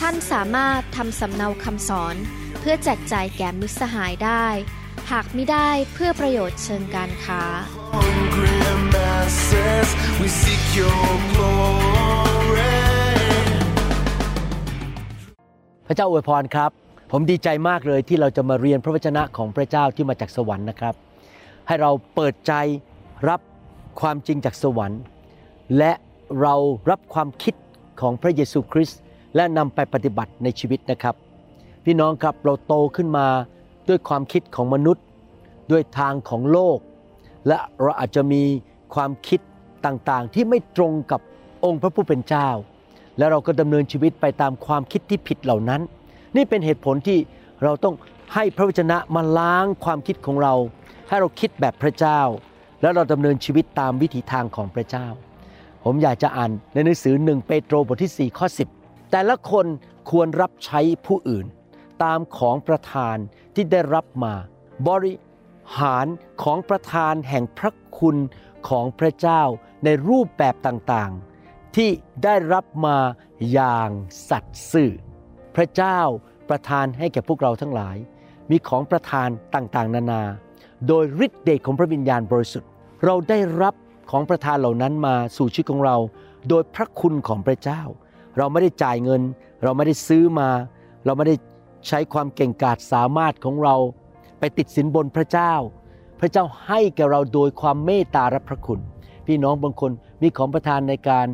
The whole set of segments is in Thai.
ท่านสามารถทำสำเนาคำสอน เพื่อแจกจ่ายแก่มิตรสหายได้ หากไม่ได้เพื่อประโยชน์เชิงการค้า hungry masses, we seek your glory. พระเจ้าอวยพรครับ ผมดีใจมากเลยที่เราจะมาเรียนพระวจนะของพระเจ้าที่มาจากสวรรค์นะครับ ให้เราเปิดใจรับความจริงจากสวรรค์ และเรารับความคิดของพระเยซูคริสต์ และนำไปปฏิบัติในชีวิตนะครับ พี่น้องครับเราโตขึ้นมาด้วยความคิดของมนุษย์ ด้วยทางของโลก และเราอาจจะมีความคิดต่างๆ ที่ไม่ตรงกับองค์พระผู้เป็นเจ้า และเราก็ดำเนินชีวิตไปตามความคิดที่ผิดเหล่านั้น นี่เป็นเหตุผลที่เราต้องให้พระวจนะมาล้างความคิดของเรา ให้เราคิดแบบพระเจ้า แล้วเราดำเนินชีวิตตามวิถีทางของพระเจ้า ผมอยากจะอ่านในหนังสือหนึ่งเปโตรบทที่ 4 ข้อ10 แต่ละคนควรรับใช้ผู้อื่น ตามของประทานที่ได้รับมา บริหารของประทานแห่งพระคุณของพระเจ้าในรูปแบบต่างๆ ที่ได้รับมาอย่างสัตย์ซื่อ พระเจ้าประทานให้แก่พวกเราทั้งหลาย มีของประทานต่างๆ นานา โดยฤทธิเดชของพระวิญญาณบริสุทธิ์ เราได้รับของประทานเหล่านั้นมาสู่ชีวิตของเรา โดยพระคุณของพระเจ้า เราไม่ได้จ่ายเงิน เราไม่ได้ซื้อมา เราไม่ได้ใช้ความเก่งกาจสามารถของเรา ไปติดสินบนพระเจ้า พระเจ้าให้แก่เราโดยความเมตตาและพระคุณ พี่น้องบางคนมีของประทานในการ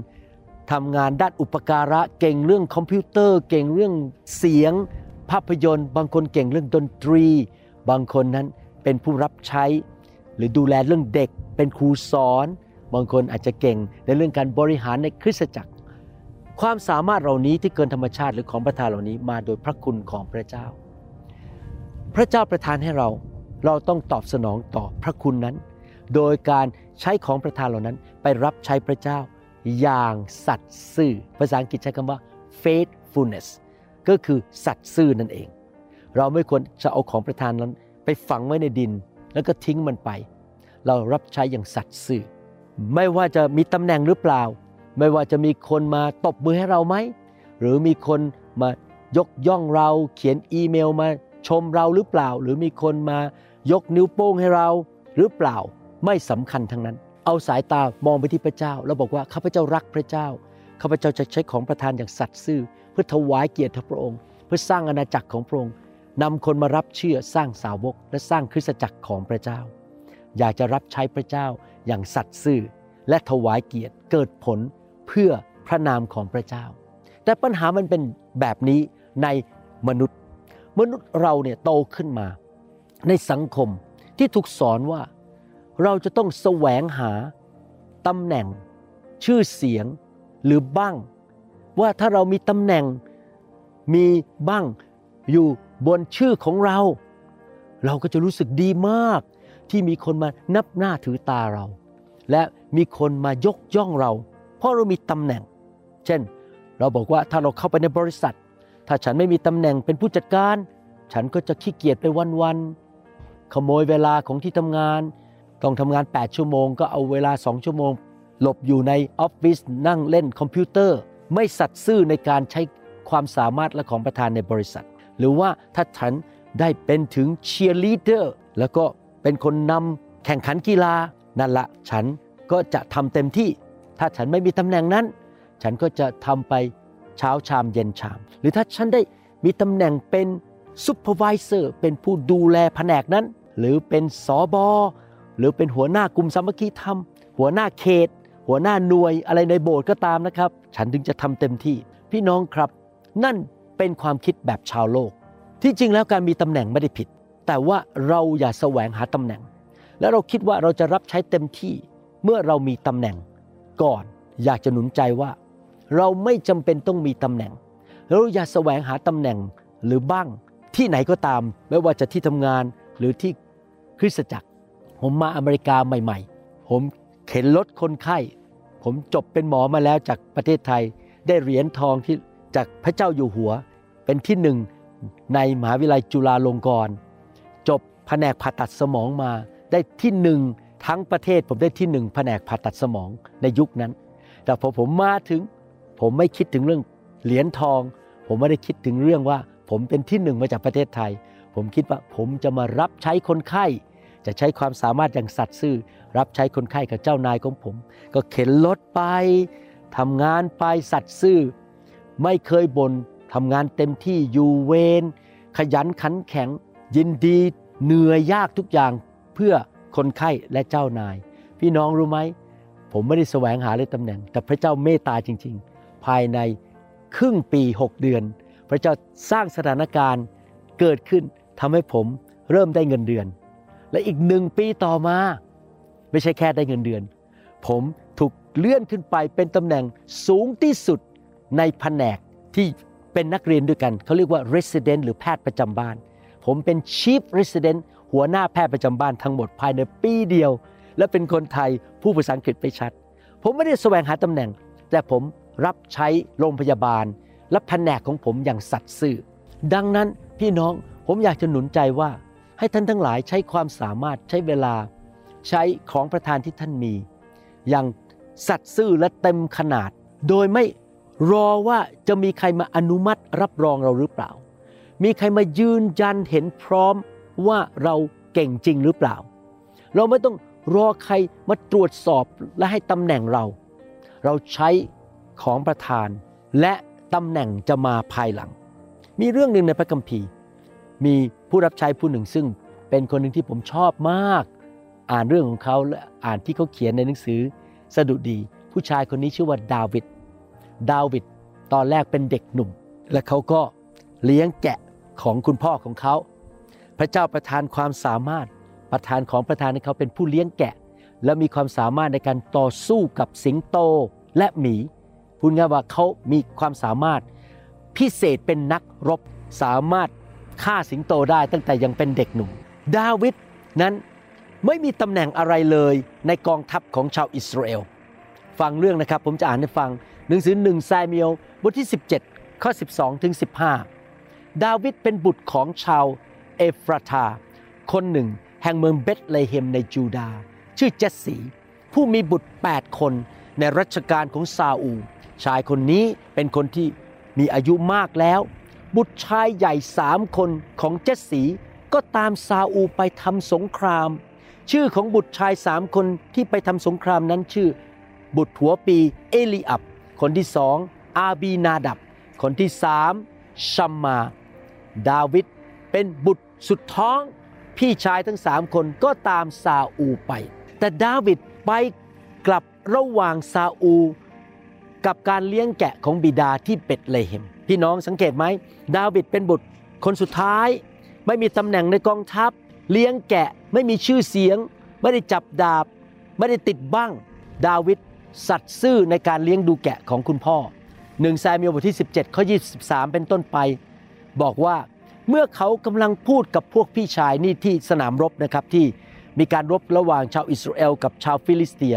ทำงานด้านอุปการะเก่งเรื่องคอมพิวเตอร์ เก่งเรื่องเสียง ภาพยนตร์ บางคนเก่งเรื่องดนตรี บางคนนั้นเป็นผู้รับใช้ หรือดูแลเรื่องเด็ก เป็นครูสอน บางคนอาจจะเก่งในเรื่องการบริหารในคริสตจักร ความสามารถเหล่านี้ที่เกินธรรมชาติหรือของประทานเหล่านี้มาโดยพระคุณของพระเจ้า พระเจ้าประทานให้เราเราต้องตอบสนองต่อพระคุณนั้น โดยการใช้ของประทานเหล่านั้นไปรับใช้พระเจ้าอย่างสัตย์ซื่อ ภาษาอังกฤษใช้คำว่า faithfulness ก็คือสัตย์ซื่อนั่นเอง เราไม่ควรจะเอาของประทานนั้นไปฝังไว้ในดิน แล้วก็ทิ้งมันไป เรารับใช้อย่างสัตย์ซื่อ ไม่ว่าจะมีตำแหน่งหรือเปล่า ไม่ว่าจะมีคนมาตบมือให้เราไหม หรือมีคนมายกย่องเราเขียนอีเมลมาชมเราหรือเปล่า หรือมีคนมายกนิ้วโป้งให้เราหรือเปล่าไม่สำคัญทั้งนั้น เอาสายตามองไปที่พระเจ้า แล้วบอกว่าข้าพเจ้ารักพระเจ้าข้าพเจ้าจะใช้ของประทานอย่างสัตย์ซื่อ เพื่อถวายเกียรติพระองค์ เพื่อสร้างอาณาจักรของพระองค์นำคนมารับเชื่อสร้างสาวกและสร้างคริสตจักรของพระเจ้า อยากจะรับใช้พระเจ้าอย่างสัตย์ซื่อ และถวายเกียรติเกิดผล พื่อพระนามของพระเจ้า แต่ปัญหามันเป็นแบบนี้ในมนุษย์ มนุษย์เราเนี่ยโตขึ้นมา ในสังคมที่ถูกสอนว่า เราจะต้องแสวงหาตำแหน่ง ชื่อเสียงหรือบ้าง ว่าถ้าเรามีตำแหน่งมีบ้างอยู่บนชื่อของเรา เราก็จะรู้สึกดีมาก ที่มีคนมานับหน้าถือตาเรา และมีคนมายกย่องเรา เพราะเรามีตำแหน่ง เช่น เราบอกว่าถ้าเราเข้าไปในบริษัท ถ้าฉันไม่มีตำแหน่งเป็นผู้จัดการ ฉันก็จะขี้เกียจไปวันๆขโมยเวลาของที่ทำงาน ต้องทำงาน 8 ชั่วโมง ก็เอาเวลา 2 ชั่วโมง หลบอยู่ในออฟฟิศนั่งเล่นคอมพิวเตอร์ ไม่สัตย์ซื่อในการใช้ความสามารถและของประทานในบริษัท หรือว่าถ้าฉันได้เป็นถึงเชียร์ลีดเดอร์แล้วก็เป็นคนนำแข่งขันกีฬานั่นละฉันก็จะทำเต็มที่ ถ้าฉันไม่มีตำแหน่งนั้น ฉันก็จะทำไปเช้าชามเย็นชาม หรือถ้าฉันได้มีตำแหน่งเป็นซูเปอร์วิเซอร์เป็นผู้ดูแลแผนกนั้น หรือเป็นสอบอหรือเป็นหัวหน้ากลุ่มสามัคคีธรรม หัวหน้าเขต หัวหน้าหน่วยอะไรในโบสถ์ก็ตามนะครับ ฉันถึงจะทำเต็มที่ พี่น้องครับ นั่นเป็นความคิดแบบชาวโลก ที่จริงแล้วการมีตำแหน่งไม่ได้ผิด แต่ว่าเราอย่าแสวงหาตำแหน่ง แล้วเราคิดว่าเราจะรับใช้เต็มที่เมื่อเรามีตำแหน่ง ก่อน อยากจะหนุนใจว่า เราไม่จำเป็นต้องมีตำแหน่งเราอย่าแสวงหาตำแหน่งหรือบ้างที่ไหนก็ตาม ไม่ว่าจะที่ทำงานหรือที่คริสตจักร ผมมาอเมริกาใหม่ ๆ ผมเข็นรถคนไข้ ผมจบเป็นหมอมาแล้วจากประเทศไทย ได้เหรียญทองที่จากพระเจ้าอยู่หัว เป็นที่หนึ่งในมหาวิทยาลัยจุฬาลงกรณ์จบแผนกผ่าตัดสมองมาได้ที่หนึ่ง ทั้งประเทศผมได้ที่หนึ่งแผนกผ่าตัดสมองในยุคนั้น แต่พอผมมาถึง ผมไม่คิดถึงเรื่องเหรียญทอง ผมไม่ได้คิดถึงเรื่องว่า ผมเป็นที่หนึ่งมาจากประเทศไทย ผมคิดว่าผมจะมารับใช้คนไข้ จะใช้ความสามารถอย่างสัตย์ซื่อ รับใช้คนไข้กับเจ้านายของผม ก็เข็นรถไปทำงานไปสัตย์ซื่อ ไม่เคยบน่นทำงานเต็มที่อยู่เวรขยันขันแข็ง ยินดีเหนื่อยยากทุกอย่างเพื่อ คนไข้และเจ้านาย พี่น้องรู้ไหม ผมไม่ได้แสวงหาเลยตำแหน่ง แต่พระเจ้าเมตตาจริง ๆ ภายในครึ่งปี 6 เดือน พระเจ้าสร้างสถานการณ์เกิดขึ้นทำให้ผมเริ่มได้เงินเดือน และอีกหนึ่งปีต่อมา ไม่ใช่แค่ได้เงินเดือน ผมถูกเลื่อนขึ้นไปเป็นตำแหน่งสูงที่สุดในแผนกที่เป็นนักเรียนด้วยกัน เขาเรียกว่า resident หรือแพทย์ประจำบ้าน ผมเป็น chief resident หัวหน้าแพทย์ประจำบ้านทั้งหมดภายในปีเดียว และเป็นคนไทยผู้ภาษาอังกฤษไปชัด ผมไม่ได้แสวงหาตำแหน่ง แต่ผมรับใช้โรงพยาบาล และแผนกของผมอย่างสัตย์ซื่อ ดังนั้นพี่น้องผมอยากจะหนุนใจว่า ให้ท่านทั้งหลายใช้ความสามารถใช้เวลา ใช้ของประทานที่ท่านมี อย่างสัตย์ซื่อและเต็มขนาด โดยไม่รอว่าจะมีใครมาอนุมัติรับรองเราหรือเปล่า มีใครมายืนยันเห็นพร้อม ว่าเราเก่งจริงหรือเปล่า เราไม่ต้องรอใครมาตรวจสอบและให้ตำแหน่งเรา เราใช้ของประทานและตำแหน่งจะมาภายหลัง มีเรื่องหนึ่งในพระคัมภีร์ มีผู้รับใช้ผู้หนึ่งซึ่งเป็นคนหนึ่งที่ผมชอบมาก อ่านเรื่องของเขาและอ่านที่เขาเขียนในหนังสือ สดุดี ผู้ชายคนนี้ชื่อว่าดาวิด ดาวิดตอนแรกเป็นเด็กหนุ่ม และเขาก็เลี้ยงแกะของคุณพ่อของเขา ระเจ้าประทานความสามารถประทานของประทานให้เขาเป็นผู้เลี้ยงแกะ และมีความสามารถในการต่อสู้กับสิงโตและหมีพูดง่ายว่าเขามีความสามารถพิเศษเป็นนักรบสามารถฆ่าสิงโตได้ตั้งแต่ยังเป็นเด็กหนุ่ม ดาวิดนั้นไม่มีตำแหน่งอะไรเลยในกองทัพของชาวอิสราเอล ฟังเรื่องนะครับผมจะอ่านให้ฟังหนังสือหนึ่งไซมิเอลบทที่ 17 ข้อ 12 ถึง 15 ดาวิดเป็นบุตรของชาว อฟราธาคนหนึ่ง แห่งเมืองเบธเลเฮมในจูดา ชื่อเจสสีผู้มีบุตร 8 คนในรัชกาลของซาอู ชายคนนี้เป็นคนที่มีอายุมากแล้ว บุตรชายใหญ่สามคนของเจสสีก็ตามซาอูไปทำสงคราม ชื่อของบุตรชายสามคนที่ไปทำสงครามนั้นชื่อ บุตรหัวปีเอลีอับ คนที่สองอาบีนาดับ คนที่สามชัมมา ดาวิดเป็นบุตร สุดท้องพี่ชายทั้งสามคนก็ตามซาอูไป แต่ดาวิดไปกลับระหว่างซาอูกับการเลี้ยงแกะของบิดาที่เบตเลเฮมพี่น้องสังเกตไหมดาวิดเป็นบุตรคนสุดท้าย ไม่มีตำแหน่งในกองทัพ เลี้ยงแกะไม่มีชื่อเสียง ไม่ได้จับดาบ ไม่ได้ติดบั้ง ดาวิดสัตย์ซื่อในการเลี้ยงดูแกะของคุณพ่อหนึ่งซามูเอลบทที่ 17ข้อ23 เป็นต้นไป บอกว่า เมื่อเขากำลังพูดกับพวกพี่ชายนี่ที่สนามรบนะครับที่มีการรบระหว่างชาวอิสราเอลกับชาวฟิลิสเตีย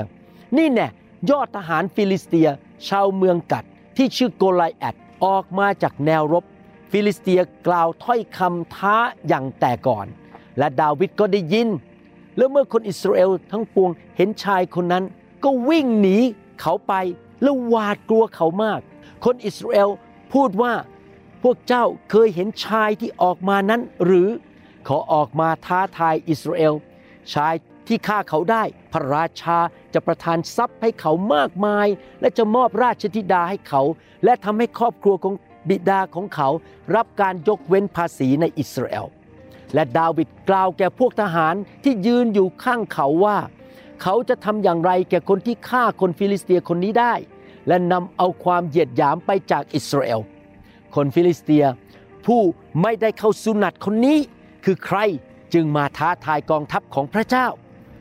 นี่แน่ยอดทหารฟิลิสเตีย ชาวเมืองกัทที่ชื่อโกไลแอทออกมาจากแนวรบ ฟิลิสเตียกล่าวถ้อยคำท้าอย่างแต่ก่อน และดาวิดก็ได้ยิน แล้วเมื่อคนอิสราเอลทั้งปวงเห็นชายคนนั้น ก็วิ่งหนีเขาไปแล้วหวาดกลัวเขามาก คนอิสราเอลพูดว่า พวกเจ้าเคยเห็นชายที่ออกมานั้นหรือเขาออกมาท้าทายอิสราเอลชายที่ฆ่าเขาได้พระราชาจะประทานทรัพย์ให้เขามากมาย และจะมอบราชธิดาให้เขา และทำให้ครอบครัวของบิดาของเขา รับการยกเว้นภาษีในอิสราเอลและดาวิดกล่าวแก่พวกทหารที่ยืนอยู่ข้างเขาว่า เขาจะทำอย่างไรแก่คนที่ฆ่าคนฟิลิสเตียคนนี้ได้ และนำเอาความเหยียดหยามไปจากอิสราเอล คนฟิลิสเตีย ผู้ไม่ได้เข้าสุหนัตคนนี้ คือใครจึงมาท้าทายกองทัพของพระเจ้า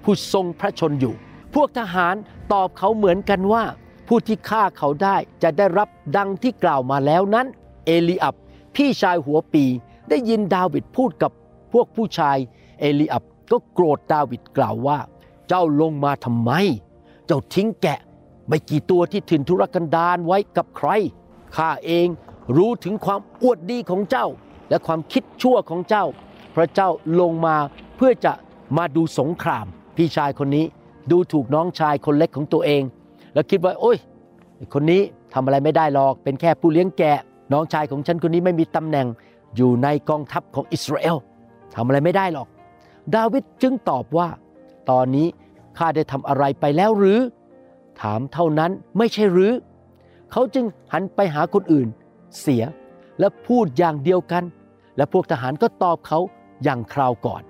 ผู้ทรงพระชนอยู่ พวกทหารตอบเขาเหมือนกันว่า ผู้ที่ฆ่าเขาได้จะได้รับดังที่กล่าวมาแล้วนั้น เอลีอับ พี่ชายหัวปีได้ยินดาวิดพูดกับพวกผู้ชายเอลีอับก็โกรธดาวิดกล่าวว่า เจ้าลงมาทำไม เจ้าทิ้งแกะไม่กี่ตัวที่ถิ่นทุรกันดารไว้กับใครข้าเอง รู้ถึงความอวดดีของเจ้า และความคิดชั่วของเจ้า พระเจ้าลงมาเพื่อจะมาดูสงคราม พี่ชายคนนี้ดูถูกน้องชายคนเล็กของตัวเอง แล้วคิดว่าโอ้ยคนนี้ทำอะไรไม่ได้หรอก เป็นแค่ผู้เลี้ยงแกะ น้องชายของฉันคนนี้ไม่มีตำแหน่งอยู่ในกองทัพของอิสราเอลทำอะไรไม่ได้หรอก ดาวิดจึงตอบว่า ตอนนี้ข้าได้ทำอะไรไปแล้วหรือ ถามเท่านั้นไม่ใช่หรือ เขาจึงหันไปหาคนอื่น เสีย และพูดอย่างเดียวกัน และพวกทหารก็ตอบเขาอย่างคราวก่อน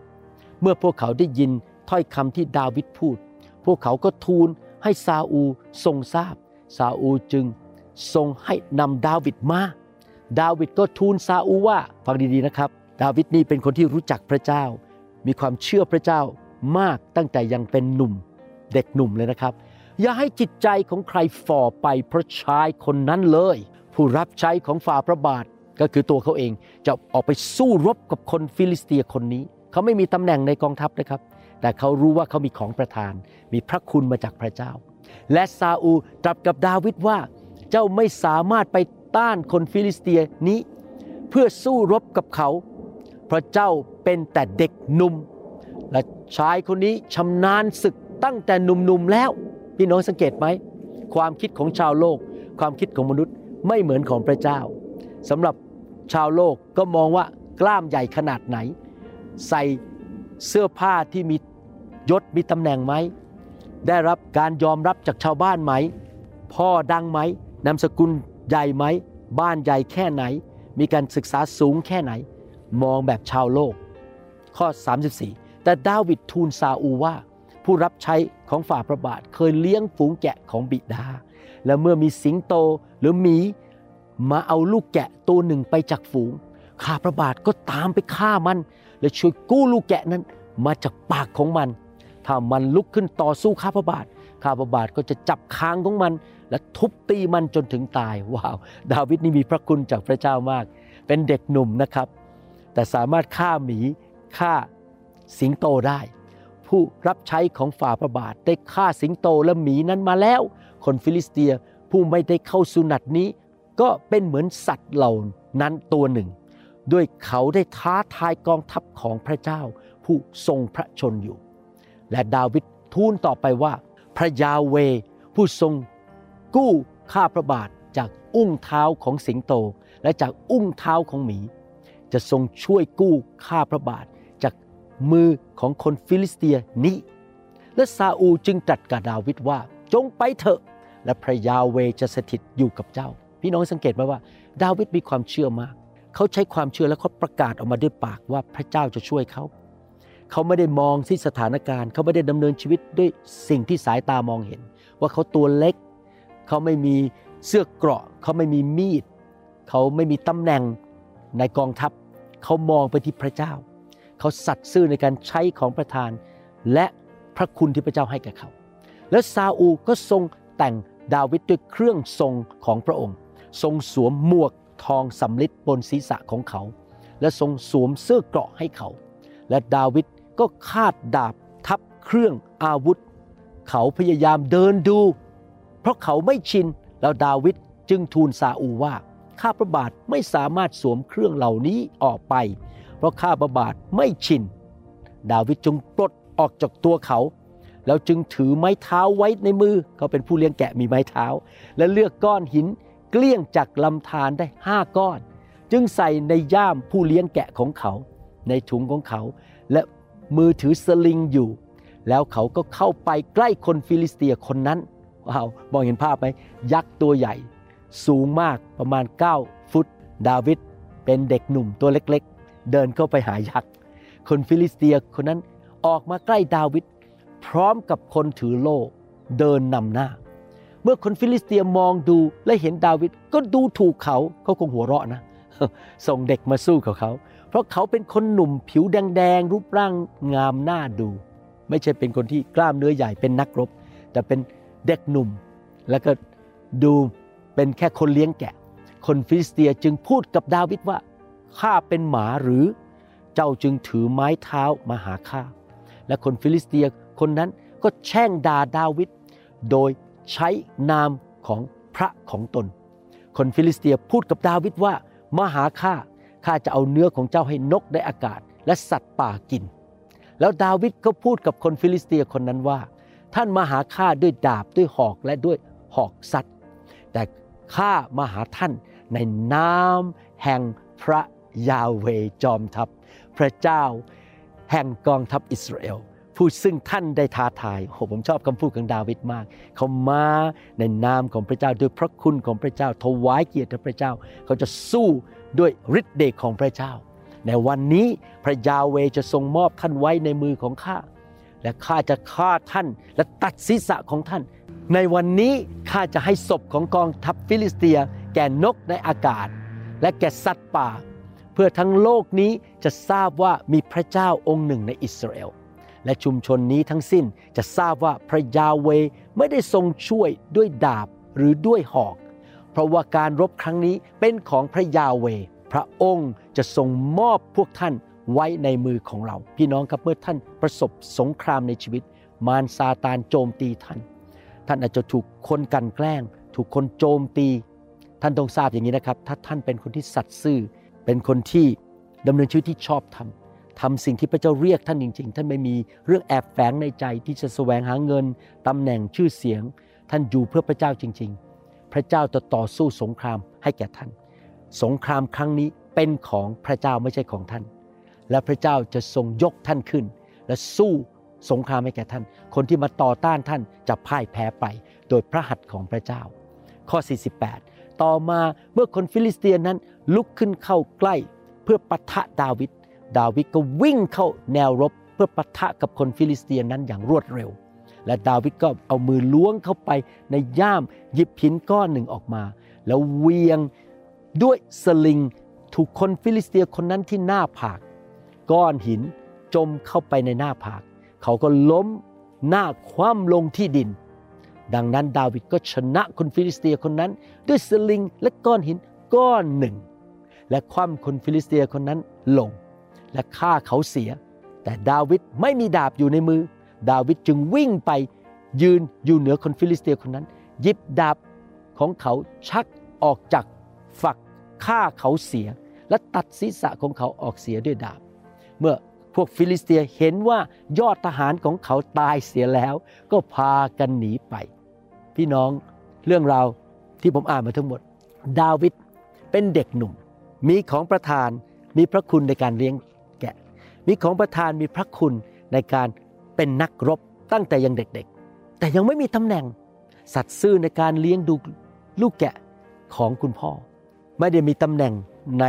เมื่อพวกเขาได้ยินถ้อยคำที่ดาวิดพูด พวกเขาก็ทูลให้ซาอูทรงทราบ ซาอูจึงทรงให้นำดาวิดมา ดาวิดก็ทูลซาอูว่าฟังดีๆนะครับ ดาวิดนี่เป็นคนที่รู้จักพระเจ้า มีความเชื่อพระเจ้ามากตั้งแต่ยังเป็นหนุ่มเด็กหนุ่มเลยนะครับ อย่าให้จิตใจของใครฝ่อไปเพราะชายคนนั้นเลย ผู้รับใช้ของฝ่าพระบาทก็คือตัวเขาเองจะออกไปสู้รบกับคนฟิลิสเตียคนนี้ เขาไม่มีตำแหน่งในกองทัพนะครับ แต่เขารู้ว่าเขามีของประทาน มีพระคุณมาจากพระเจ้า และซาอูลตรัสกับดาวิดว่า เจ้าไม่สามารถไปต้านคนฟิลิสเตียนี้ เพื่อสู้รบกับเขา เพราะเจ้าเป็นแต่เด็กหนุ่ม และชายคนนี้ชำนาญศึกตั้งแต่หนุ่มๆแล้ว พี่น้องสังเกตไหมความคิดของชาวโลก ความคิดของมนุษย์ ไม่เหมือนของพระเจ้าสำหรับชาวโลกก็มองว่ากล้ามใหญ่ขนาดไหน ใส่เสื้อผ้าที่มียศมีตำแหน่งไหม ได้รับการยอมรับจากชาวบ้านไหม พ่อดังไหมนามสกุลใหญ่ไหม บ้านใหญ่แค่ไหน มีการศึกษาสูงแค่ไหน มองแบบชาวโลก ข้อ 34 แต่ดาวิดทูลซาอูว่า ผู้รับใช้ของฝ่าพระบาทเคยเลี้ยงฝูงแกะของบิดา และเมื่อมีสิงโตหรือหมีมาเอาลูกแกะตัวหนึ่งไปจากฝูง ข้าพระบาทก็ตามไปฆ่ามัน และช่วยกู้ลูกแกะนั้นมาจากปากของมัน ถ้ามันลุกขึ้นต่อสู้ข้าพระบาท ข้าพระบาทก็จะจับคางของมัน และทุบตีมันจนถึงตาย ว้าว ดาวิดนี่มีพระคุณจากพระเจ้ามาก เป็นเด็กหนุ่มนะครับ แต่สามารถฆ่าหมีฆ่าสิงโตได้ ผู้รับใช้ของฝ่าพระบาทได้ฆ่าสิงโตและหมีนั้นมาแล้ว คนฟิลิสเตียผู้ไม่ได้เข้าสุนัตนี้ ก็เป็นเหมือนสัตว์เหล่านั้นตัวหนึ่ง ด้วยเขาได้ท้าทายกองทัพของพระเจ้า ผู้ทรงพระชนอยู่ และดาวิดทูลต่อไปว่า พระยาห์เวห์ผู้ทรงกู้ข้าพระบาทจากอุ้งเท้าของสิงโต และจากอุ้งเท้าของหมี จะทรงช่วยกู้ข้าพระบาทจากมือของคนฟิลิสเตียนี้ และซาอูลจึงตรัสกับดาวิดว่าจงไปเถอะ และพระยาห์เวห์จะสถิตอยู่กับเจ้า พี่น้องสังเกตไหมว่า ดาวิดมีความเชื่อมาก เขาใช้ความเชื่อและเขาประกาศออกมาด้วยปากว่าพระเจ้าจะช่วยเขา เขาไม่ได้มองที่สถานการณ์ เขาไม่ได้ดำเนินชีวิตด้วยสิ่งที่สายตามองเห็น ว่าเขาตัวเล็ก เขาไม่มีเสื้อเกราะ เขาไม่มีมีด เขาไม่มีตำแหน่งในกองทัพ เขามองไปที่พระเจ้า เขาสัตย์ซื่อในการใช้ของประทาน และพระคุณที่พระเจ้าให้แก่เขา และซาอูก็ทรงแต่ง ดาวิดด้วยเครื่องทรงของพระองค์ ทรงสวมหมวกทองสำลิดบนศีรษะของเขา และทรงสวมเสื้อเกราะให้เขา และดาวิดก็คาดดาบทับเครื่องอาวุธ เขาพยายามเดินดู เพราะเขาไม่ชินแล้วดาวิดจึงทูลซาอูว่า ข้าพระบาทไม่สามารถสวมเครื่องเหล่านี้ออกไป เพราะข้าพระบาทไม่ชิน ดาวิดจึงปลดออกจากตัวเขา แล้วจึงถือไม้เท้าไว้ในมือเขาเป็นผู้เลี้ยงแกะมีไม้เท้า และเลือกก้อนหินเกลี้ยงจากลำธารได้ห้าก้อน จึงใส่ในย่ามผู้เลี้ยงแกะของเขา ในถุงของเขา และมือถือสลิงอยู่ แล้วเขาก็เข้าไปใกล้คนฟิลิสเตียคนนั้นว้าวมองเห็นภาพไหมยักษ์ตัวใหญ่ สูงมากประมาณ 9 ฟุต ดาวิดเป็นเด็กหนุ่มตัวเล็กๆ เดินเข้าไปหายักษ์คนฟิลิสเตียคนนั้นออกมาใกล้ดาวิด พร้อมกับคนถือโล่เดินนำหน้า เมื่อคนฟิลิสเตียมองดูและเห็นดาวิดก็ดูถูกเขาเขาคงหัวเราะนะ ส่งเด็กมาสู้กับเขา เพราะเขาเป็นคนหนุ่มผิวแดงๆรูปร่างงามน่าดู ไม่ใช่เป็นคนที่กล้ามเนื้อใหญ่เป็นนักรบ แต่เป็นเด็กหนุ่ม แล้วก็ดูเป็นแค่คนเลี้ยงแกะ คนฟิลิสเตียจึงพูดกับดาวิดว่าข้าเป็นหมาหรือ เจ้าจึงถือไม้เท้ามาหาข้าและคนฟิลิสเตีย คนนั้นก็แช่งด่าดาวิดโดยใช้นามของพระของตน คนฟิลิสเตียพูดกับดาวิดว่า มาหาข้าข้าจะเอาเนื้อของเจ้าให้นกในอากาศ และสัตว์ป่ากิน แล้วดาวิดก็พูดกับคนฟิลิสเตียคนนั้นว่า ท่านมาหาข้าด้วยดาบด้วยหอกและด้วยหอกสัตว์แต่ข้ามาหาท่านในนามแห่งพระยาเวจอมทัพ พระเจ้าแห่งกองทัพอิสราเอล ผู้ซึ่งท่านได้ท้าทายโอ้ผมชอบคำพูดของดาวิดมาก เขามาในนามของพระเจ้าด้วยพระคุณของพระเจ้าถวายเกียรติพระเจ้า เขาจะสู้ด้วยฤทธิ์เดชของพระเจ้า ในวันนี้พระยาเวจะทรงมอบท่านไว้ในมือของข้า และข้าจะฆ่าท่านและตัดศีรษะของท่าน ในวันนี้ข้าจะให้ศพของกองทัพฟิลิสเตีย แก่นกในอากาศ และแก่สัตว์ป่า เพื่อทั้งโลกนี้จะทราบว่ามีพระเจ้าองค์หนึ่งในอิสราเอล และชุมชนนี้ทั้งสิ้นจะทราบว่าพระยาเวไม่ได้ทรงช่วยด้วยดาบหรือด้วยหอก เพราะว่าการรบครั้งนี้เป็นของพระยาเว พระองค์จะทรงมอบพวกท่านไว้ในมือของเรา พี่น้องครับเมื่อท่านประสบสงครามในชีวิต มารซาตานโจมตีท่าน ท่านอาจจะถูกคนกันแกล้ง ถูกคนโจมตี ท่านต้องทราบอย่างนี้นะครับ ถ้าท่านเป็นคนที่สัตย์ซื่อ เป็นคนที่ดำเนินชีวิตที่ชอบทำ ทำสิ่งที่พระเจ้าเรียกท่านจริงๆ ท่านไม่มีเรื่องแอบแฝงในใจที่จะแสวงหาเงินตำแหน่งชื่อเสียง ท่านอยู่เพื่อพระเจ้าจริง ๆ พระเจ้าจะต่อสู้สงครามให้แก่ท่าน สงครามครั้งนี้เป็นของพระเจ้าไม่ใช่ของท่าน และพระเจ้าจะทรงยกท่านขึ้น และสู้สงครามให้แก่ท่าน คนที่มาต่อต้านท่านจะพ่ายแพ้ไปโดยพระหัตถ์ของพระเจ้า ข้อ 48 ต่อมาเมื่อคนฟิลิสเตียนนั้นลุกขึ้นเข้าใกล้เพื่อปะทะดาวิด ดาวิดก็วิ่งเข้าแนวรบเพื่อปะทะกับคนฟิลิสเตียนนั้นอย่างรวดเร็ว และดาวิดก็เอามือล้วงเข้าไปในย่ามหยิบหินก้อนหนึ่งออกมา แล้วเหวี่ยงด้วยสลิงถูกคนฟิลิสเตียคนนั้นที่หน้าผาก ก้อนหินจมเข้าไปในหน้าผาก เขาก็ล้มหน้าคว่ำลงที่ดิน ดังนั้นดาวิดก็ชนะคนฟิลิสเตียคนนั้น ด้วยสลิงและก้อนหินก้อนหนึ่ง และคว่ำคนฟิลิสเตียคนนั้นลง และฆ่าเขาเสีย แต่ดาวิดไม่มีดาบอยู่ในมือ ดาวิดจึงวิ่งไปยืนอยู่เหนือคนฟิลิสเตียคนนั้น หยิบดาบของเขาชักออกจากฝักฆ่าเขาเสีย และตัดศีรษะของเขาออกเสียด้วยดาบ เมื่อพวกฟิลิสเตียเห็นว่ายอดทหารของเขาตายเสียแล้ว ก็พากันหนีไป พี่น้องเรื่องราวที่ผมอ่านมาทั้งหมด ดาวิดเป็นเด็กหนุ่ม มีของประทานมีพระคุณในการเลี้ยง มีของประทานมีพระคุณในการเป็นนักรบตั้งแต่ยังเด็กๆ แต่ยังไม่มีตำแหน่ง สัตว์ซื่อในการเลี้ยงดูลูกแกะของคุณพ่อ ไม่ได้มีตำแหน่งใน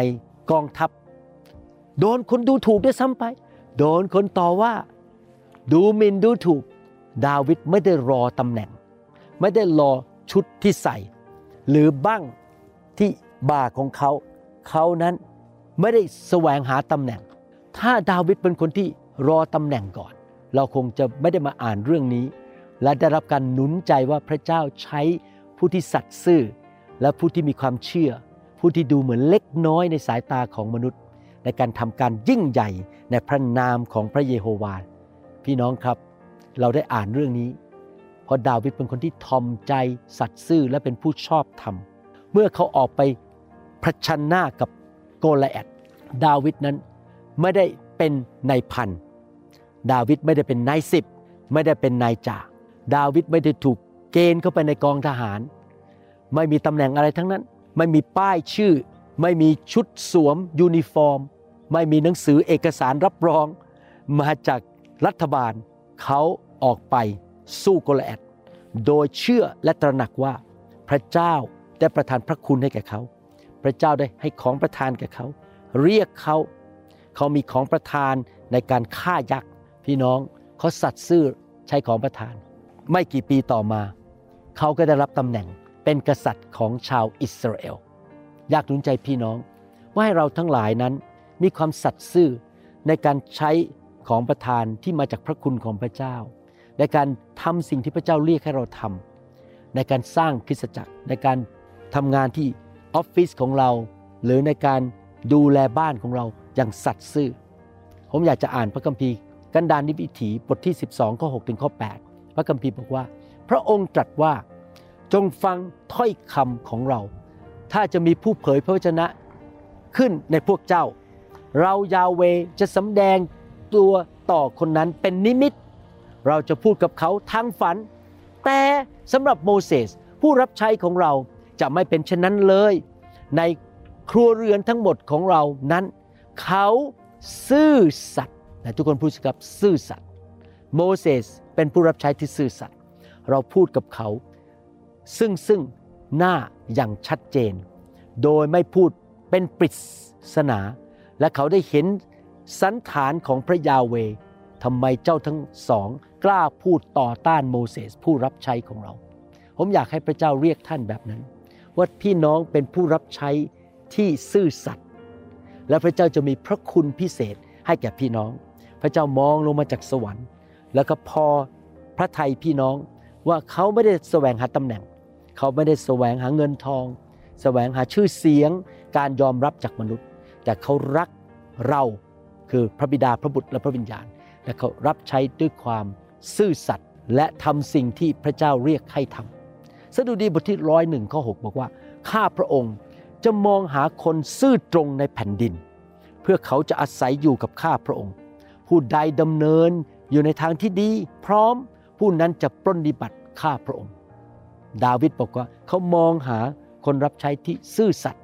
กองทัพ โดนคนดูถูกด้วยซ้ำไป โดนคนต่อว่า ดูหมินดูถูก ดาวิดไม่ได้รอตำแหน่ง ไม่ได้รอชุดที่ใส่ หรือบ้างที่บ่าของเขา เขานั้นไม่ได้แสวงหาตำแหน่ง ถ้าดาวิดเป็นคนที่รอตำแหน่งก่อน เราคงจะไม่ได้มาอ่านเรื่องนี้ และได้รับการหนุนใจว่าพระเจ้าใช้ผู้ที่สัตย์ซื่อ และผู้ที่มีความเชื่อ ผู้ที่ดูเหมือนเล็กน้อยในสายตาของมนุษย์ ในการทำการยิ่งใหญ่ในพระนามของพระเยโฮวาห์พี่น้องครับ เราได้อ่านเรื่องนี้ เพราะดาวิดเป็นคนที่ทอมใจสัตย์ซื่อและเป็นผู้ชอบธรรม เมื่อเขาออกไปเผชิญหน้ากับโกลิอัทดาวิดนั้น ไม่ได้เป็นนายพัน ดาวิดไม่ได้เป็นนายสิบ ไม่ได้เป็นนายจ่า ดาวิดไม่ได้ถูกเกณฑ์เข้าไปในกองทหาร ไม่มีตำแหน่งอะไรทั้งนั้น ไม่มีป้ายชื่อ ไม่มีชุดสวมยูนิฟอร์ม ไม่มีหนังสือเอกสารรับรอง มาจากรัฐบาล เขาออกไปสู้โกลิอัทโดยเชื่อและตระหนักว่าพระเจ้าได้ประทานพระคุณให้แก่เขา พระเจ้าได้ให้ของประทานแก่เขา เรียกเขา เขามีของประทานในการฆ่ายักษ์พี่น้องเขาสัตย์ซื่อใช้ของประทาน ไม่กี่ปีต่อมา เขาก็ได้รับตำแหน่งเป็นกษัตริย์ของชาวอิสราเอลอยากหนุนใจพี่น้อง ว่าให้เราทั้งหลายนั้นมีความสัตย์ซื่อในการใช้ของประทานที่มาจากพระคุณของพระเจ้า ในการทำสิ่งที่พระเจ้าเรียกให้เราทำในการสร้างคริสตจักร ในการทำงานที่ออฟฟิศของเรา หรือในการดูแลบ้านของเรา อย่างสัตย์ซื่อ ผมอยากจะอ่านพระคัมภีร์ กันดารนิวิถีบทที่ 12ข้อ6ถึงข้อ8พระคัมภีร์บอกว่า พระองค์ตรัสว่าจงฟังถ้อยคำของเรา ถ้าจะมีผู้เผยพระวจนะขึ้นในพวกเจ้า เรายาเวจะสำแดงตัวต่อคนนั้นเป็นนิมิต เราจะพูดกับเขาทางฝัน แต่สำหรับโมเสสผู้รับใช้ของเราจะไม่เป็นเช่นนั้นเลย ในครัวเรือนทั้งหมดของเรานั้น เขาซื่อสัตย์นะทุกคนพูดสิครับซื่อสัตย์โมเสสเป็นผู้รับใช้ที่ซื่อสัตย์เราพูดกับเขา ซึ่งซึ่งหน้าอย่างชัดเจน โดยไม่พูดเป็นปริศนา และเขาได้เห็นสันฐานของพระยาเวทำไมเจ้าทั้งสอง กล้าพูดต่อต้านโมเสสผู้รับใช้ของเรา ผมอยากให้พระเจ้าเรียกท่านแบบนั้น ว่าพี่น้องเป็นผู้รับใช้ที่ซื่อสัตย์ และพระเจ้าจะมีพระคุณพิเศษให้แก่พี่น้อง พระเจ้ามองลงมาจากสวรรค์ แล้วก็พอพระไทยพี่น้องว่าเขาไม่ได้แสวงหาตำแหน่ง เขาไม่ได้แสวงหาเงินทอง แสวงหาชื่อเสียง การยอมรับจากมนุษย์ แต่เขารักเราคือพระบิดาพระบุตรและพระวิญญาณ และเขารับใช้ด้วยความซื่อสัตย์และทำสิ่งที่พระเจ้าเรียกให้ทำสดุดีบทที่ร้อยหนึ่งข้อหบอกว่าข้าพระองค์ จะมองหาคนซื่อตรงในแผ่นดิน เพื่อเขาจะอาศัยอยู่กับข้าพระองค์ ผู้ใดดำเนินอยู่ในทางที่ดีพร้อมผู้นั้นจะปรนนิบัติข้าพระองค์ ดาวิดบอกว่าเขามองหาคนรับใช้ที่ซื่อสัตย์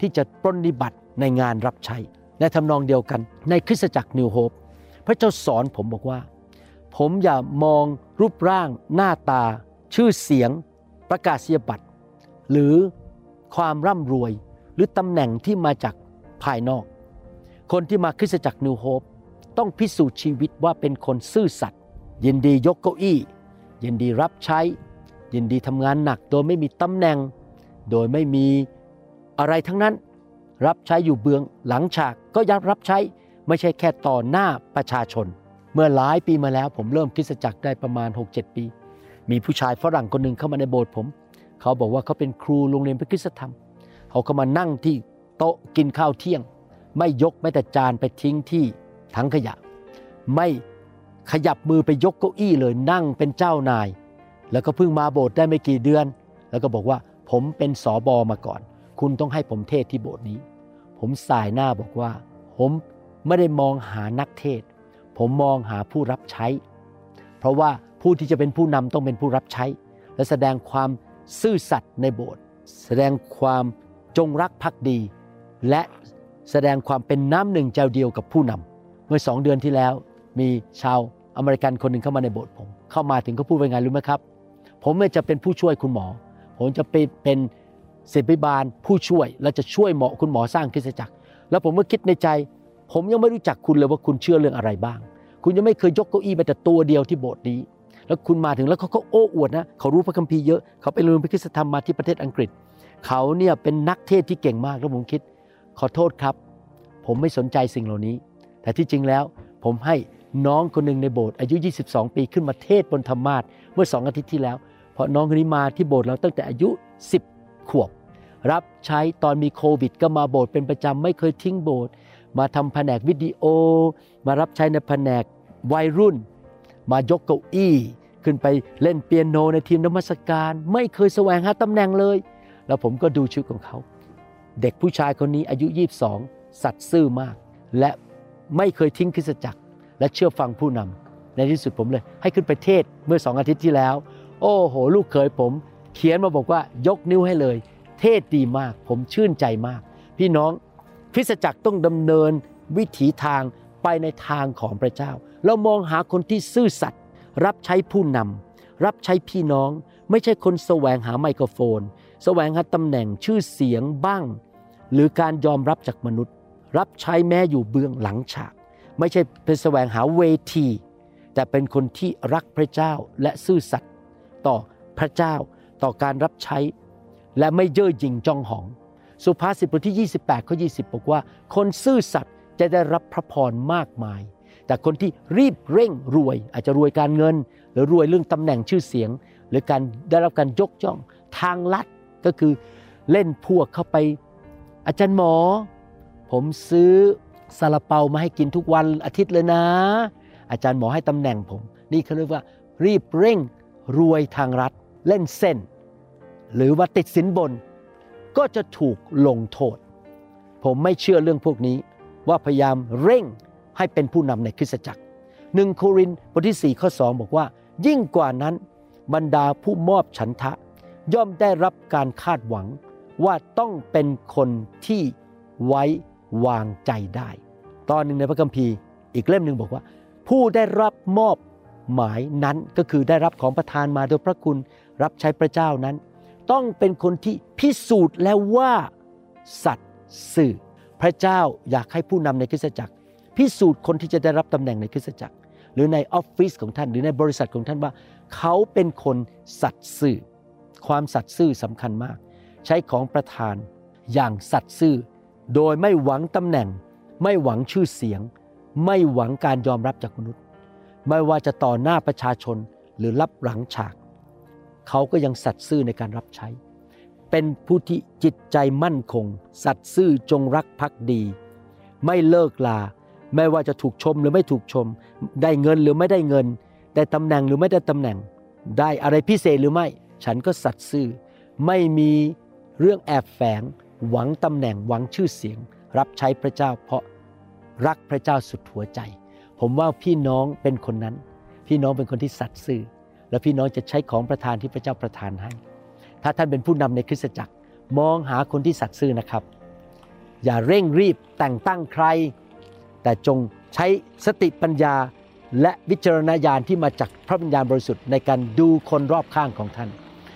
ที่จะปรนนิบัติในงานรับใช้และทำนองเดียวกัน ในคริสตจักรนิวโฮปพระเจ้าสอนผมบอกว่า ผมอย่ามองรูปร่าง หน้าตา ชื่อเสียง ประกาศนียบัตรหรือ ความร่ำรวย หรือตำแหน่งที่มาจากภายนอก คนที่มาคริสตจักรนิวโฮปต้องพิสูจน์ชีวิตว่าเป็นคนซื่อสัตย์ยินดียกเก้าอี้ ยินดีรับใช้ ยินดีทำงานหนักโดยไม่มีตำแหน่ง โดยไม่มีอะไรทั้งนั้น รับใช้อยู่เบื้องหลังฉากก็ยับรับใช้ไม่ใช่แค่ต่อหน้าประชาชน เมื่อหลายปีมาแล้วผมเริ่มคริสตจักรได้ประมาณ 6-7 ปี มีผู้ชายฝรั่งคนหนึ่งเข้ามาในโบสถ์ผม เขาบอกว่าเขาเป็นครูโรงเรียนพระคุณธรรม เขาก็มานั่งที่โต๊ะกินข้าวเที่ยง ไม่ยกแม้แต่จานไปทิ้งที่ถังขยะ ไม่ขยับมือไปยกเก้าอี้เลยนั่งเป็นเจ้านาย แล้วก็เพิ่งมาโบสถ์ได้ไม่กี่เดือน แล้วก็บอกว่าผมเป็นสอบอมาก่อน คุณต้องให้ผมเทศที่โบสถ์นี้ ผมสายหน้าบอกว่า ผมไม่ได้มองหานักเทศ ผมมองหาผู้รับใช้ เพราะว่าผู้ที่จะเป็นผู้นำต้องเป็นผู้รับใช้ และแสดงความ ซื่อสัตย์ในโบสถ์แสดงความจงรักภักดี และแสดงความเป็นน้ำหนึ่งใจเดียวกับผู้นำเมื่อสองเดือนที่แล้ว มีชาวอเมริกันคนหนึ่งเข้ามาในโบสถ์ผม เข้ามาถึงก็พูดว่าไงรู้ไหมครับ ผมไม่จะเป็นผู้ช่วยคุณหมอ ผมจะไปเป็นศิบิบาลผู้ช่วยและจะช่วยหมอคุณหมอสร้างคริสตจักร แล้วผมก็คิดในใจ ผมยังไม่รู้จักคุณเลยว่าคุณเชื่อเรื่องอะไรบ้าง คุณยังไม่เคยยกเก้าอี้แม้แต่ตัวเดียวที่โบสถ์นี้ แล้วคุณมาถึงแล้วเขาก็โอ้อวดนะเขารู้พระคัมภีร์เยอะเขาไปเรียนพระคุณธรรมมาที่ประเทศอังกฤษ เขาเนี่ยเป็นนักเทศที่เก่งมากแล้วผมคิด ขอโทษครับ ผมไม่สนใจสิ่งเหล่านี้ แต่ที่จริงแล้วผมให้น้องคนหนึ่งในโบสถ์อายุ 22 ปีขึ้นมาเทศบนธรรมาทเมื่อสองอาทิตย์ที่แล้ว เพราะน้องคนนี้มาที่โบสถ์เราตั้งแต่อายุ 10 ขวบ รับใช้ตอนมีโควิด ก็มาโบสถ์เป็นประจำไม่เคยทิ้งโบสถ์มาทำแผนกวิดีโอ มารับใช้ในแผนกวัยรุ่น มายกเก้าอี้ ขึ้นไปเล่นเปียโนในทีมนมัสการ ไม่เคยแสวงหาตำแหน่งเลย แล้วผมก็ดูชีวิตของเขา เด็กผู้ชายคนนี้อายุ 22 สัตย์ซื่อมาก และไม่เคยทิ้งคริสตจักร และเชื่อฟังผู้นำในที่สุดผมเลย ให้ขึ้นไปเทศเมื่อสองอาทิตย์ที่แล้ว โอ้โห ลูกเคยผม เขียนมาบอกว่ายกนิ้วให้เลย เทศดีมาก ผมชื่นใจมาก พี่น้องคริสตจักรต้องดำเนินวิถีทางไปในทางของพระเจ้า เรามองหาคนที่ซื่อสัตย์ รับใช้ผู้นำรับใช้พี่น้อง ไม่ใช่คนแสวงหาไมโครโฟน แสวงหาตำแหน่งชื่อเสียงบ้าง หรือการยอมรับจากมนุษย์ รับใช้แม้อยู่เบื้องหลังฉาก ไม่ใช่เป็นแสวงหาเวที แต่เป็นคนที่รักพระเจ้าและซื่อสัตย์ต่อพระเจ้าต่อการรับใช้ และไม่เย่อหยิ่งจองหอง สุภาษิตบทที่ 28ข้อ20 บอกว่า คนซื่อสัตย์จะได้รับพระพรมากมาย แต่คนที่รีบเร่งรวย อาจจะรวยการเงิน หรือรวยเรื่องตำแหน่งชื่อเสียง หรือการได้รับการยกย่องทางลัดก็คือเล่นพวกเข้าไป อาจารย์หมอ ผมซื้อซาลาเปามาให้กินทุกวันอาทิตย์เลยนะ อาจารย์หมอให้ตำแหน่งผม นี่เขาเรียกว่า รีบเร่งรวยทางรัฐ เล่นเส้น หรือว่าติดสินบน ก็จะถูกลงโทษ ผมไม่เชื่อเรื่องพวกนี้ ว่าพยายามเร่ง ให้เป็นผู้นำในคริสตจักรหนึ่งโครินบทที่ 4 ข้อ 2 บอกว่า ยิ่งกว่านั้นบรรดาผู้มอบฉันทะ ย่อมได้รับการคาดหวังว่าต้องเป็นคนที่ไว้วางใจได้ ตอนหนึ่งในพระคัมภีร์อีกเล่มหนึ่งบอกว่า ผู้ได้รับมอบหมายนั้นก็คือได้รับของประทานมาโดยพระคุณรับใช้พระเจ้านั้น ต้องเป็นคนที่พิสูจน์แล้วว่าสัตย์ซื่อ พระเจ้าอยากให้ผู้นำในคริสตจักร พิสูจน์คนที่จะได้รับตำแหน่งในคริสตจักร หรือในออฟฟิศของท่านหรือในบริษัทของท่านว่า เขาเป็นคนสัตย์ซื่อ ความสัตย์ซื่อสำคัญมาก ใช้ของประทานอย่างสัตย์ซื่อ โดยไม่หวังตำแหน่ง ไม่หวังชื่อเสียง ไม่หวังการยอมรับจากมนุษย์ ไม่ว่าจะต่อหน้าประชาชนหรือรับหลังฉาก เขาก็ยังสัตย์ซื่อในการรับใช้ เป็นผู้ที่จิตใจมั่นคง สัตย์ซื่อจงรักภักดี ไม่เลิกลา ไม่ว่าจะถูกชมหรือไม่ถูกชม ได้เงินหรือไม่ได้เงิน ได้ตำแหน่งหรือไม่ได้ตำแหน่ง ได้อะไรพิเศษหรือไม่ ฉันก็สัตย์ซื่อ ไม่มีเรื่องแอบแฝง หวังตำแหน่งหวังชื่อเสียง รับใช้พระเจ้าเพราะรักพระเจ้าสุดหัวใจ ผมว่าพี่น้องเป็นคนนั้น พี่น้องเป็นคนที่สัตย์ซื่อ และพี่น้องจะใช้ของประทานที่พระเจ้าประทานให้ ถ้าท่านเป็นผู้นำในคริสตจักร มองหาคนที่สัตย์ซื่อนะครับ อย่าเร่งรีบแต่งตั้งใคร แต่จงใช้สติปัญญาและวิจารณญาณที่มาจากพระวิญญาณบริสุทธิ์ในการดูคนรอบข้างของท่าน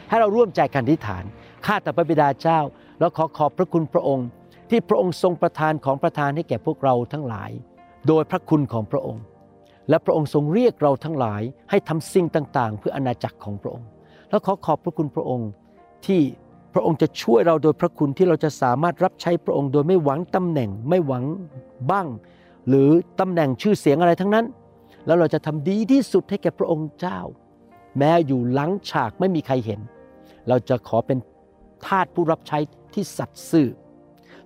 ให้เราร่วมใจกันอธิษฐาน ข้าแต่พระบิดาเจ้า แล้วขอขอบพระคุณพระองค์ ที่พระองค์ทรงประทานของประทานให้แก่พวกเราทั้งหลาย โดยพระคุณของพระองค์ และพระองค์ทรงเรียกเราทั้งหลาย ให้ทำสิ่งต่างๆ เพื่ออาณาจักรของพระองค์ แล้วขอขอบพระคุณพระองค์ที่พระองค์จะช่วยเราโดยพระคุณที่เราจะสามารถรับใช้พระองค์ โดยไม่หวังตำแหน่งไม่หวังบ้าง หรือตำแหน่งชื่อเสียงอะไรทั้งนั้น แล้วเราจะทำดีที่สุดให้แก่พระองค์เจ้า แม้อยู่หลังฉากไม่มีใครเห็น เราจะขอเป็นทาสผู้รับใช้ที่สัตย์ซื่อ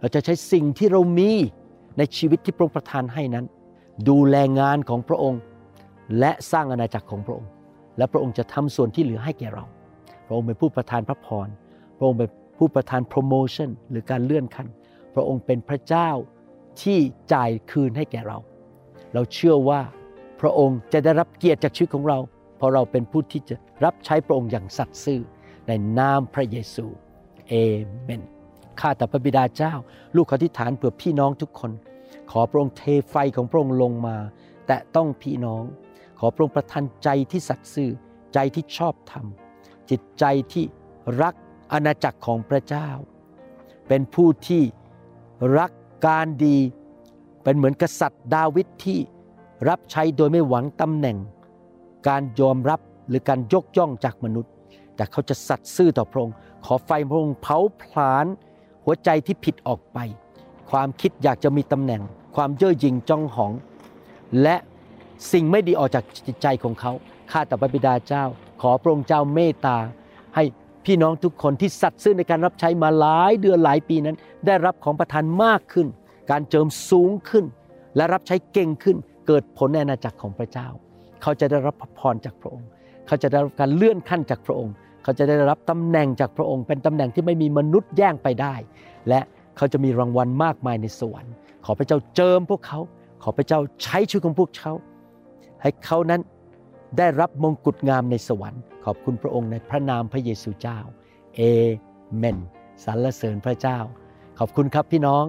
เราจะใช้สิ่งที่เรามีในชีวิตที่พระองค์ประทานให้นั้น ดูแลงานของพระองค์ และสร้างอาณาจักรของพระองค์ และพระองค์จะทำส่วนที่เหลือให้แก่เรา พระองค์เป็นผู้ประทานพระพรพระองค์เป็นผู้ประทานโปรโมชั่นหรือการเลื่อนขั้นพระองค์เป็นพระเจ้า ที่จ่ายคืนให้แก่เรา เราเชื่อว่าพระองค์จะได้รับเกียรติจากชีวิตของเรา เพราะเราเป็นผู้ที่จะรับใช้พระองค์อย่างสัตย์ซื่อในนามพระเยซูเอเมนข้าแต่พระบิดาเจ้า ลูกขอทิฐานเผื่อพี่น้องทุกคน ขอพระองค์เทไฟของพระองค์ลงมา แต่ต้องพี่น้อง ขอพระองค์ประทานใจที่สัตย์ซื่อใจที่ชอบธรรม จิตใจที่รักอาณาจักรของพระเจ้า เป็นผู้ที่รัก การดีเป็นเหมือนกษัตริย์ดาวิดที่รับใช้โดยไม่หวังตำแหน่ง การยอมรับหรือการยกย่องจากมนุษย์ แต่เขาจะสัตย์ซื่อต่อพระองค์ ขอไฟพระองค์เผาผลาญหัวใจที่ผิดออกไป ความคิดอยากจะมีตำแหน่ง ความเย่อหยิ่งจ้องหอง และสิ่งไม่ดีออกจากจิตใจของเขา ข้าแต่พระบิดาเจ้า ขอพระองค์เจ้าเมตตาให้ พี่น้องทุกคนที่สัตย์ซื่อในการรับใช้มาหลายเดือนหลายปีนั้น ได้รับของประทานมากขึ้น การเจิมสูงขึ้น และรับใช้เก่งขึ้น เกิดผลในอาณาจักรของพระเจ้า เขาจะได้รับพระพรจากพระองค์ เขาจะได้รับการเลื่อนขั้นจากพระองค์ เขาจะได้รับตำแหน่งจากพระองค์ เป็นตำแหน่งที่ไม่มีมนุษย์แย่งไปได้ และเขาจะมีรางวัลมากมายในสวรรค์ ขอพระเจ้าเจิมพวกเขา ขอพระเจ้าใช้ชีวิตของพวกเขา ให้เขานั้น ได้รับมงกุฎงามในสวรรค์ ขอบคุณพระองค์ในพระนามพระเยซูเจ้าเอเมนสรรเสริญพระเจ้า ขอบคุณครับพี่น้อง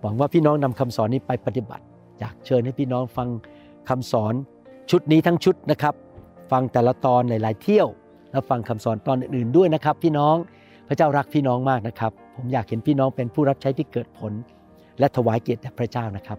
หวังว่าพี่น้องนำคำสอนนี้ไปปฏิบัติ อยากเชิญให้พี่น้องฟังคำสอนชุดนี้ทั้งชุดนะครับ ฟังแต่ละตอนหลาย ๆ เที่ยว แล้วฟังคำสอนตอนอื่น ๆ ด้วยนะครับ พี่น้องพระเจ้ารักพี่น้องมากนะครับ ผมอยากเห็นพี่น้องเป็นผู้รับใช้ที่เกิดผล และถวายเกียรติแด่พระเจ้านะครับ